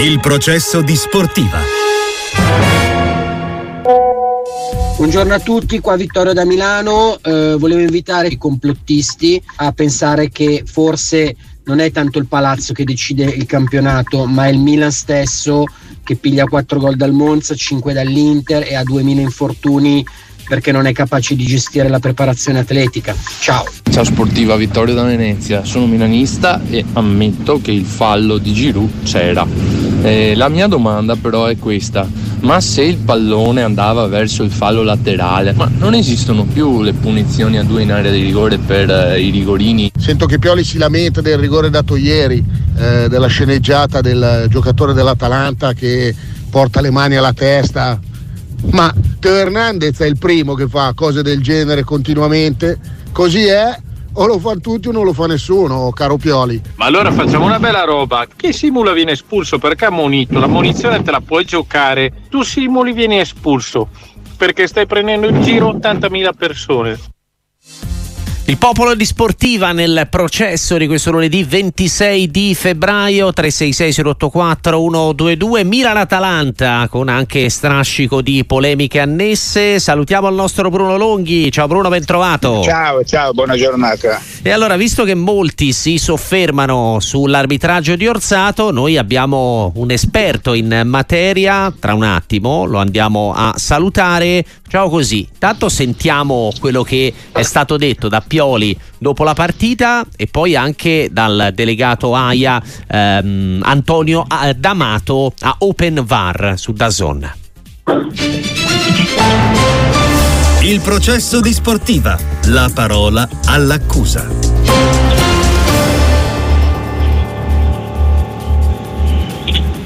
Il processo di sportiva. Buongiorno a tutti, qua Vittorio da Milano. Eh, volevo invitare i complottisti a pensare che forse non è tanto il palazzo che decide il campionato, ma è il Milan stesso che piglia 4 gol dal Monza, 5 dall'Inter e ha 2000 infortuni perché non è capace di gestire la preparazione atletica. Ciao. Ciao sportiva Vittorio da Venezia, sono milanista e ammetto che il fallo di Giroud c'era. Eh, la mia domanda però è questa, ma se il pallone andava verso il fallo laterale, ma non esistono più le punizioni a due in area di rigore per eh, i rigorini? Sento che Pioli si lamenta del rigore dato ieri, eh, della sceneggiata del giocatore dell'Atalanta che porta le mani alla testa. Ma Teo Hernandez è il primo che fa cose del genere continuamente, così è, o lo fanno tutti o non lo fa nessuno, caro Pioli. Ma allora facciamo una bella roba, chi simula viene espulso? Perché ha monito, la munizione te la puoi giocare, tu simuli vieni espulso. Perché stai prendendo in giro 80.000 persone. Il popolo di Sportiva nel processo di questo lunedì 26 di febbraio 366 084 122 Milan-Atalanta con anche strascico di polemiche annesse. Salutiamo il nostro Bruno Longhi. Ciao Bruno, ben trovato. Ciao, ciao, buona giornata. E allora, visto che molti si soffermano sull'arbitraggio di Orsato, noi abbiamo un esperto in materia. Tra un attimo lo andiamo a salutare. Ciao così. Tanto sentiamo quello che è stato detto da Pioli dopo la partita e poi anche dal delegato AIA ehm, Antonio eh, D'Amato a Open VAR su Dazon. Il processo di sportiva. La parola all'accusa.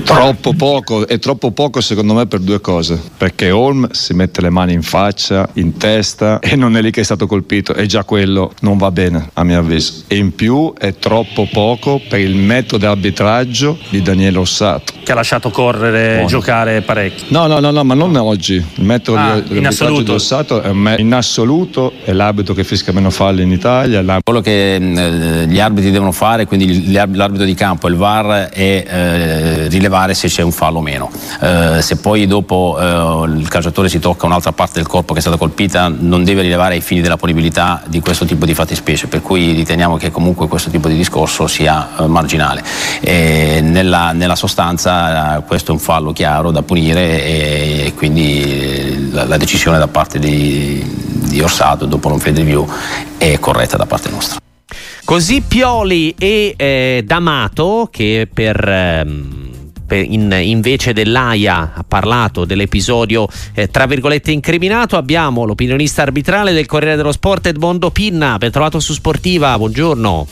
Troppo poco, è troppo poco secondo me per due cose. Perché Holm si mette le mani in faccia, in testa e non è lì che è stato colpito e già quello non va bene a mio avviso. E in più è troppo poco per il metodo di arbitraggio di Daniele Ossato. Che ha lasciato correre, Buono. giocare parecchio. No, no, no, no, ma non oggi. Il metodo Ah, di, in di Ossato è me- in assoluto è l'arbitro che fischia meno falli in Italia. Quello che eh, gli arbitri devono fare, quindi l'arbitro di campo e il VAR, è eh, rilevare se c'è un fallo o meno. Eh, se poi dopo eh, il calciatore si tocca un'altra parte del corpo che è stata colpita, non deve rilevare ai fini della punibilità di questo tipo di fattispecie, per cui riteniamo che comunque questo tipo di discorso sia eh, marginale. Nella, nella sostanza eh, questo è un fallo chiaro da punire e, e quindi eh, la, la decisione da parte di, di Orsato dopo un field review è corretta da parte nostra. Così Pioli e eh, D'Amato che per... ehm, in- invece dell'AIA ha parlato dell'episodio eh, tra virgolette incriminato abbiamo l'opinionista arbitrale del Corriere dello Sport Edmondo Pinna ben trovato su Sportiva buongiorno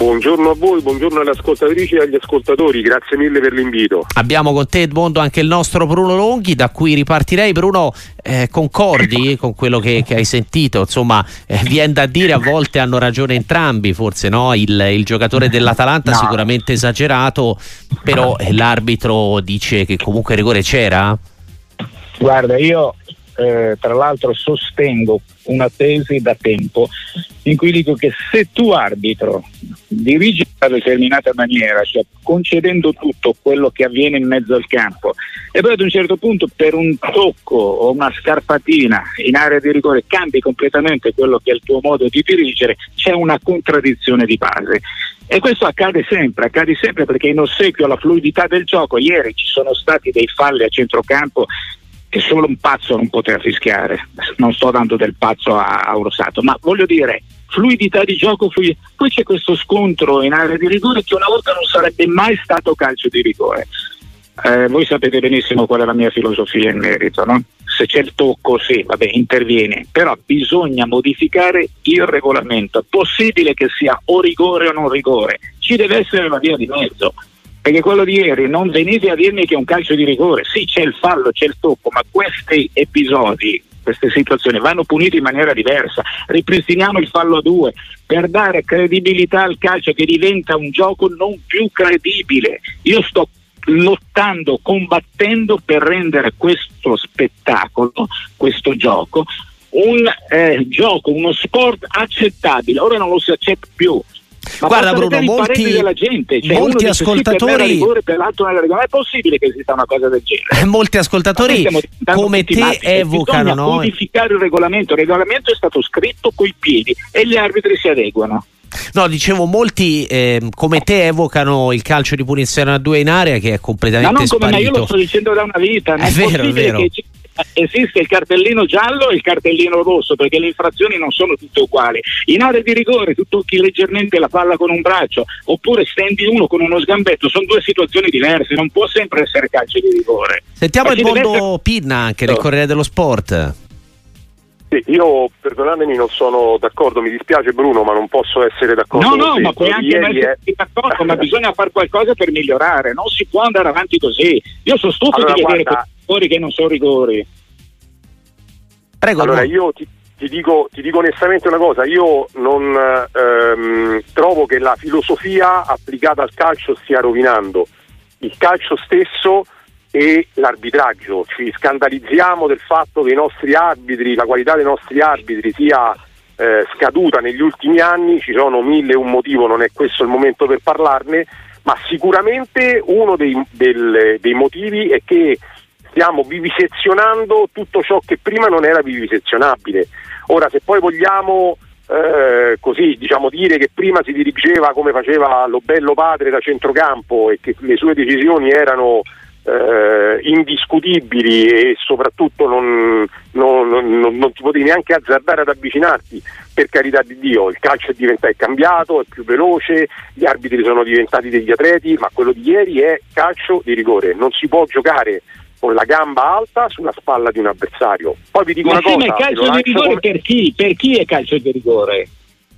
Buongiorno a voi, buongiorno alle ascoltatrici e agli ascoltatori, grazie mille per l'invito. Abbiamo con te Edmondo anche il nostro Bruno Longhi da cui ripartirei. Bruno, eh, concordi con quello che, che hai sentito? Insomma, eh, viene da dire a volte hanno ragione entrambi, forse no? Il, il giocatore dell'Atalanta No. sicuramente esagerato, però eh, l'arbitro dice che comunque il rigore c'era? Guarda, io eh, tra l'altro sostengo una tesi da tempo in cui dico che se tu arbitro dirigi in una determinata maniera, cioè concedendo tutto quello che avviene in mezzo al campo, e poi ad un certo punto per un tocco o una scarpatina in area di rigore cambi completamente quello che è il tuo modo di dirigere, c'è una contraddizione di base. E questo accade sempre, accade sempre perché in ossequio alla fluidità del gioco, ieri ci sono stati dei falli a centrocampo che solo un pazzo non poteva fischiare. Non sto dando del pazzo a, a Orsato, ma voglio dire, fluidità di gioco, fluid- poi c'è questo scontro in area di rigore che una volta non sarebbe mai stato calcio di rigore. Eh, voi sapete benissimo qual è la mia filosofia in merito, no? Se c'è il tocco, sì, vabbè, interviene, però bisogna modificare il regolamento. Possibile che sia o rigore o non rigore, ci deve essere una via di mezzo. Perché quello di ieri non venite a dirmi che è un calcio di rigore, sì c'è il fallo, c'è il tocco, ma questi episodi, queste situazioni vanno punite in maniera diversa. Ripristiniamo il fallo a due per dare credibilità al calcio che diventa un gioco non più credibile. Io sto lottando, combattendo per rendere questo spettacolo, questo gioco, un eh, gioco, uno sport accettabile. Ora non lo si accetta più. Ma Guarda, Bruno, molti- gente. Cioè, molti per ascoltatori- per. Ma è possibile che esista una cosa del genere? Molti ascoltatori Ma come te matti, cioè, evocano, bisogna no? modificare il regolamento. Il regolamento è stato scritto coi piedi e gli arbitri si adeguano. No, dicevo, molti ehm, come te evocano il calcio di punizione a due in area che è Ma completamente non come me, io sparito. lo sto dicendo da una vita. Non È vero, è vero. che ci- esiste il cartellino giallo e il cartellino rosso perché le infrazioni non sono tutte uguali. In area di rigore tu tocchi leggermente la palla con un braccio oppure stendi uno con uno sgambetto, sono due situazioni diverse, non può sempre essere calcio di rigore. Sentiamo il mondo Pinna anche del Corriere dello Sport. Sì, io perdonatemi, non sono d'accordo, mi dispiace Bruno, ma non posso essere d'accordo. No, no, ma puoi anche ieri metterti d'accordo, ma bisogna fare qualcosa per migliorare, non si può andare avanti così. Io sono stufo Allora, di vedere guarda- rigori che non sono rigori. Prego, allora io ti, ti dico, ti dico onestamente una cosa, io non ehm, trovo che la filosofia applicata al calcio stia rovinando il calcio stesso e l'arbitraggio. Ci scandalizziamo del fatto che i nostri arbitri, la qualità dei nostri arbitri sia eh, scaduta negli ultimi anni, ci sono mille e un motivo, non è questo il momento per parlarne, ma sicuramente uno dei, del- dei motivi è che stiamo vivisezionando tutto ciò che prima non era vivisezionabile. Ora, se poi vogliamo eh, così diciamo dire che prima si dirigeva come faceva lo bello padre da centrocampo e che le sue decisioni erano eh, indiscutibili e soprattutto non, non, non- non ti potevi neanche azzardare ad avvicinarti per carità di Dio il calcio è, diventato, è cambiato, è più veloce gli arbitri sono diventati degli atleti ma quello di ieri è calcio di rigore non si può giocare con la gamba alta sulla spalla di un avversario poi vi dico Ma una sì, cosa ma è calcio di rigore come- per chi? Per chi è calcio di rigore?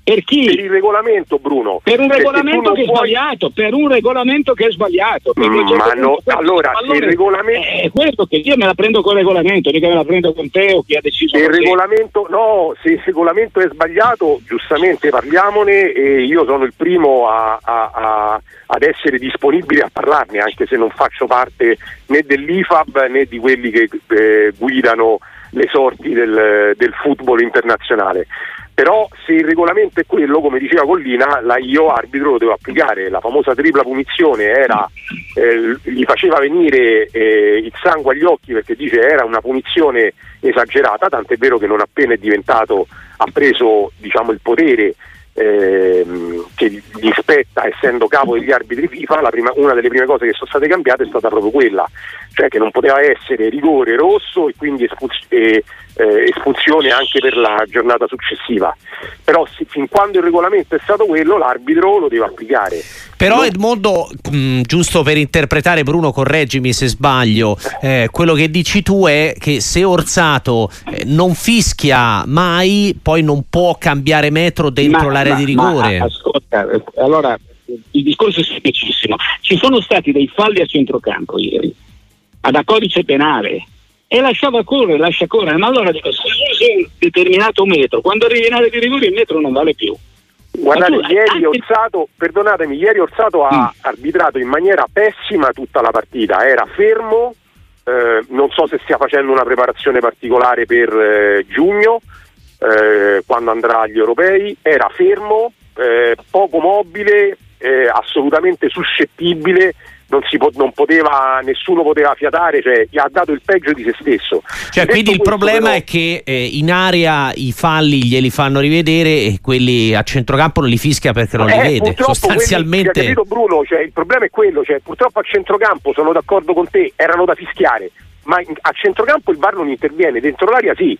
Per chi? per il regolamento Bruno Per un regolamento non che è puoi- sbagliato, per un regolamento che è sbagliato. Mm, ma no, questo- allora, se il regolamento- È questo che io me la prendo con il regolamento, mica me la prendo con te o chi ha deciso Se il regolamento, no, se il regolamento è sbagliato, giustamente parliamone e io sono il primo a- a- a- ad essere disponibile a parlarne, anche se non faccio parte né dell'IFAB né di quelli che eh, guidano le sorti del, del football internazionale. Però se il regolamento è quello, come diceva Collina, la io arbitro lo devo applicare. La famosa tripla punizione era, eh, gli faceva venire eh, il sangue agli occhi perché dice era una punizione esagerata, tant'è vero che non appena è diventato, ha preso diciamo, il potere ehm, che gli spetta essendo capo degli arbitri FIFA, prima- una delle prime cose che sono state cambiate è stata proprio quella, cioè che non poteva essere rigore rosso e quindi espulsi- e, eh, espulsione anche per la giornata successiva. Però sì, fin quando il regolamento è stato quello, l'arbitro lo deve applicare. Però Edmondo, mh, giusto per interpretare Bruno, correggimi se sbaglio, eh, quello che dici tu è che se Orsato eh, non fischia mai, poi non può cambiare metro dentro Ma- l'area ma- di rigore. ma, ascolta, eh, allora il discorso è semplicissimo. Ci sono stati dei falli a centrocampo ieri, ad a codice penale. E lasciava correre, lascia correre, ma allora dico, se usi un determinato metro, quando arrivi in area di rigore il metro non vale più. Guardate, tu- ieri anche- Orsato, perdonatemi, ieri Orsato ha arbitrato in maniera pessima tutta la partita, era fermo, eh, non so se stia facendo una preparazione particolare per eh, giugno, eh, quando andrà agli europei, era fermo, eh, poco mobile, eh, assolutamente suscettibile, non, si po- non poteva, nessuno poteva fiatare, cioè gli ha dato il peggio di se stesso. Cioè, quindi il problema però- è che eh, in area i falli glieli fanno rivedere e quelli a centrocampo non li fischia perché non li Eh, vede. purtroppo Sostanzialmente. quelli- capito Bruno, cioè, il problema è quello, cioè, purtroppo a centrocampo sono d'accordo con te, erano da fischiare, ma a centrocampo il VAR non interviene, dentro l'area sì.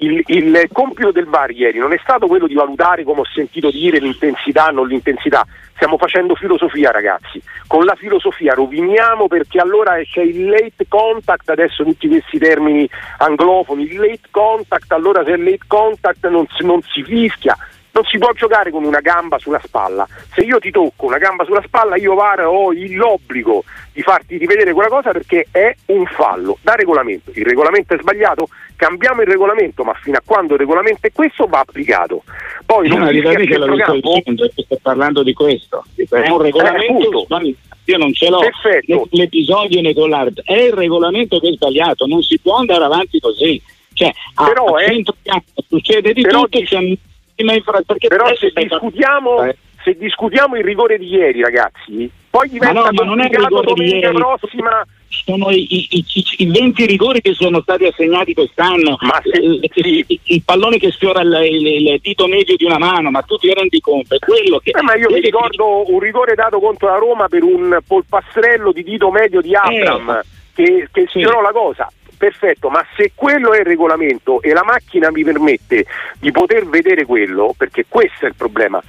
Il, il compito del VAR ieri non è stato quello di valutare, come ho sentito dire, l'intensità, non l'intensità. Stiamo facendo filosofia, ragazzi. Con la filosofia roviniamo perché allora c'è il late contact, adesso tutti questi termini anglofoni, il late contact, allora se è late contact non non si fischia. Non si può giocare con una gamba sulla spalla. Se io ti tocco una gamba sulla spalla, io VAR ho l'obbligo di farti rivedere quella cosa perché è un fallo da regolamento. Il regolamento è sbagliato, cambiamo il regolamento, ma fino a quando il regolamento è questo va applicato. Poi non No, il che dicendo, che sto parlando di questo. È un Eh, regolamento sbagliato. Io non ce l'ho Perfetto. L'ep- l'episodio né con l'arbitro. È il regolamento che è sbagliato, non si può andare avanti così. Cioè, Però, a eh, centrocampo succede di però tutto, infra- perché Però se discutiamo, parlando- se discutiamo il rigore di ieri, ragazzi, poi diventa Ma no, ma non è il rigore di domenica ieri. prossima. Sono i, i- i- i 20 rigori che sono stati assegnati quest'anno, Ma se- il, il- il pallone che sfiora il, il- il dito medio di una mano, ma tu ti rendi conto, è quello che... Eh, ma io mi ricordo un rigore dato contro la Roma per un polpastrello di dito medio di Abram che, che sfiorò la cosa. Perfetto, ma se quello è il regolamento e la macchina mi permette di poter vedere quello, perché questo è il problema.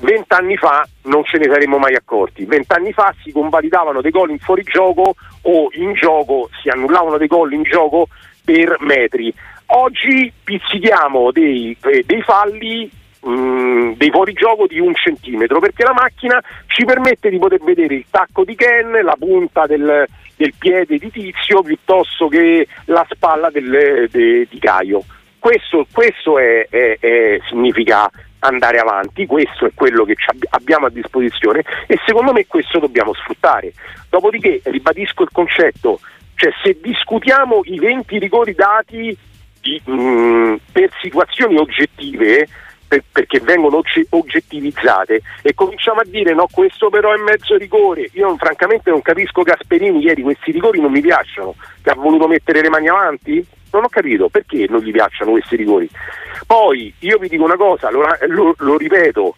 Vent'anni fa non ce ne saremmo mai accorti. Vent'anni fa si convalidavano dei gol in fuorigioco o in gioco, si annullavano dei gol in gioco per metri. Oggi pizzichiamo dei, eh, dei falli mh, dei fuorigioco di un centimetro perché la macchina ci permette di poter vedere il tacco di Ken, la punta del, del piede di Tizio piuttosto che la spalla del- de- di Caio. Questo, questo è- è- è- significa andare avanti, questo è quello che abbiamo a disposizione e secondo me questo dobbiamo sfruttare. Dopodiché ribadisco il concetto, cioè se discutiamo i 20 rigori dati di, mh, per situazioni oggettive, per- perché vengono ogge- oggettivizzate, e cominciamo a dire no, questo però è mezzo rigore. Io francamente non capisco Gasperini ieri, questi rigori non mi piacciono, che ha voluto mettere le mani avanti? Non ho capito perché non gli piacciono questi rigori. Poi io vi dico una cosa, lo, lo- lo ripeto,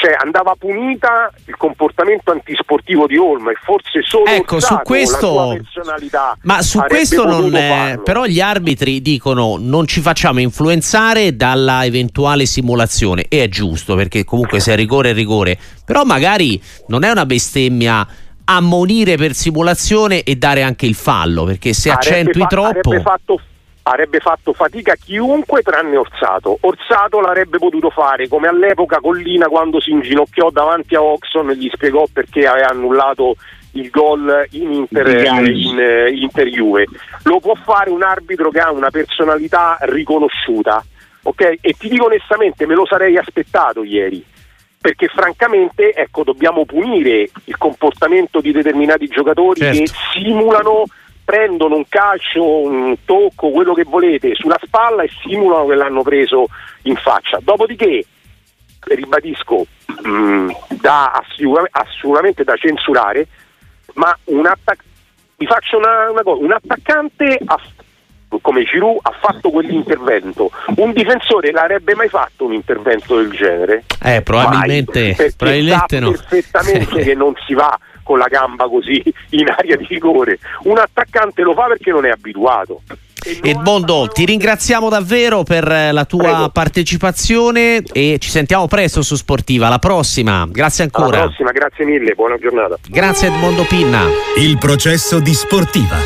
cioè andava punita il comportamento antisportivo di Olma e forse solo Ecco, su Orsato, questo- sua personalità Ma su questo non è, però gli arbitri dicono non ci facciamo influenzare dalla eventuale simulazione. E è giusto perché comunque se è rigore è rigore, però magari non è una bestemmia ammonire per simulazione e dare anche il fallo perché se accentui troppo avrebbe fatto, fatica chiunque tranne Orsato. Orsato l'avrebbe potuto fare come all'epoca Collina quando si inginocchiò davanti a Oxon e gli spiegò perché aveva annullato il gol in Inter, Giganti. in, eh, Inter Juve. Lo può fare un arbitro che ha una personalità riconosciuta. ok? E ti dico onestamente, me lo sarei aspettato ieri perché francamente ecco, dobbiamo punire il comportamento di determinati giocatori Certo. che simulano, prendono un calcio, un tocco, quello che volete, sulla spalla e simulano che l'hanno preso in faccia. Dopodiché, ribadisco, mh, da assicura- assolutamente da censurare, ma un attac- vi faccio una, una cosa, un attaccante ha come Giroud ha fatto quell'intervento. Un difensore l'avrebbe mai fatto un intervento del genere? eh, probabilmente, Mai, probabilmente sa no. perfettamente che non si va con la gamba così in aria di rigore. Un attaccante lo fa perché non è abituato. Edmondo, ti ringraziamo davvero per eh, la tua Prego. partecipazione e ci sentiamo presto su Sportiva. Alla prossima, grazie Alla ancora. prossima, grazie mille, buona giornata. Grazie Edmondo Pinna. Il processo di Sportiva.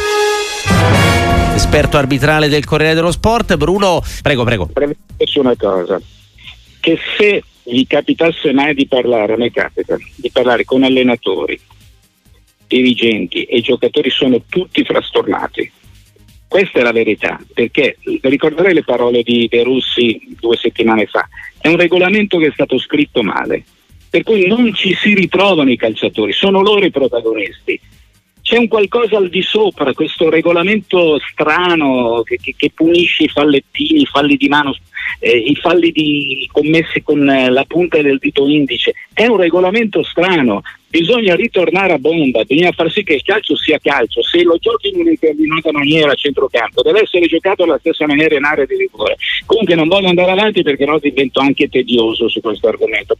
esperto arbitrale del Corriere dello Sport. Bruno, prego, prego. Premettersi una cosa, che se vi capitasse mai di parlare, a me capita, di parlare con allenatori, dirigenti e giocatori sono tutti frastornati. Questa è la verità, perché ricorderei le parole di De Russi due settimane fa, è un regolamento che è stato scritto male, per cui non ci si ritrovano i calciatori, sono loro i protagonisti. C'è un qualcosa al di sopra, questo regolamento strano che, che- che punisce i fallettini, i falli di mano, eh, i falli di- commessi con eh, la punta del dito indice. È un regolamento strano, bisogna ritornare a bomba, bisogna far sì che il calcio sia calcio. Se lo giochi in una determinata maniera a centrocampo, deve essere giocato alla stessa maniera in area di rigore. Comunque non voglio andare avanti perché no divento anche tedioso su questo argomento.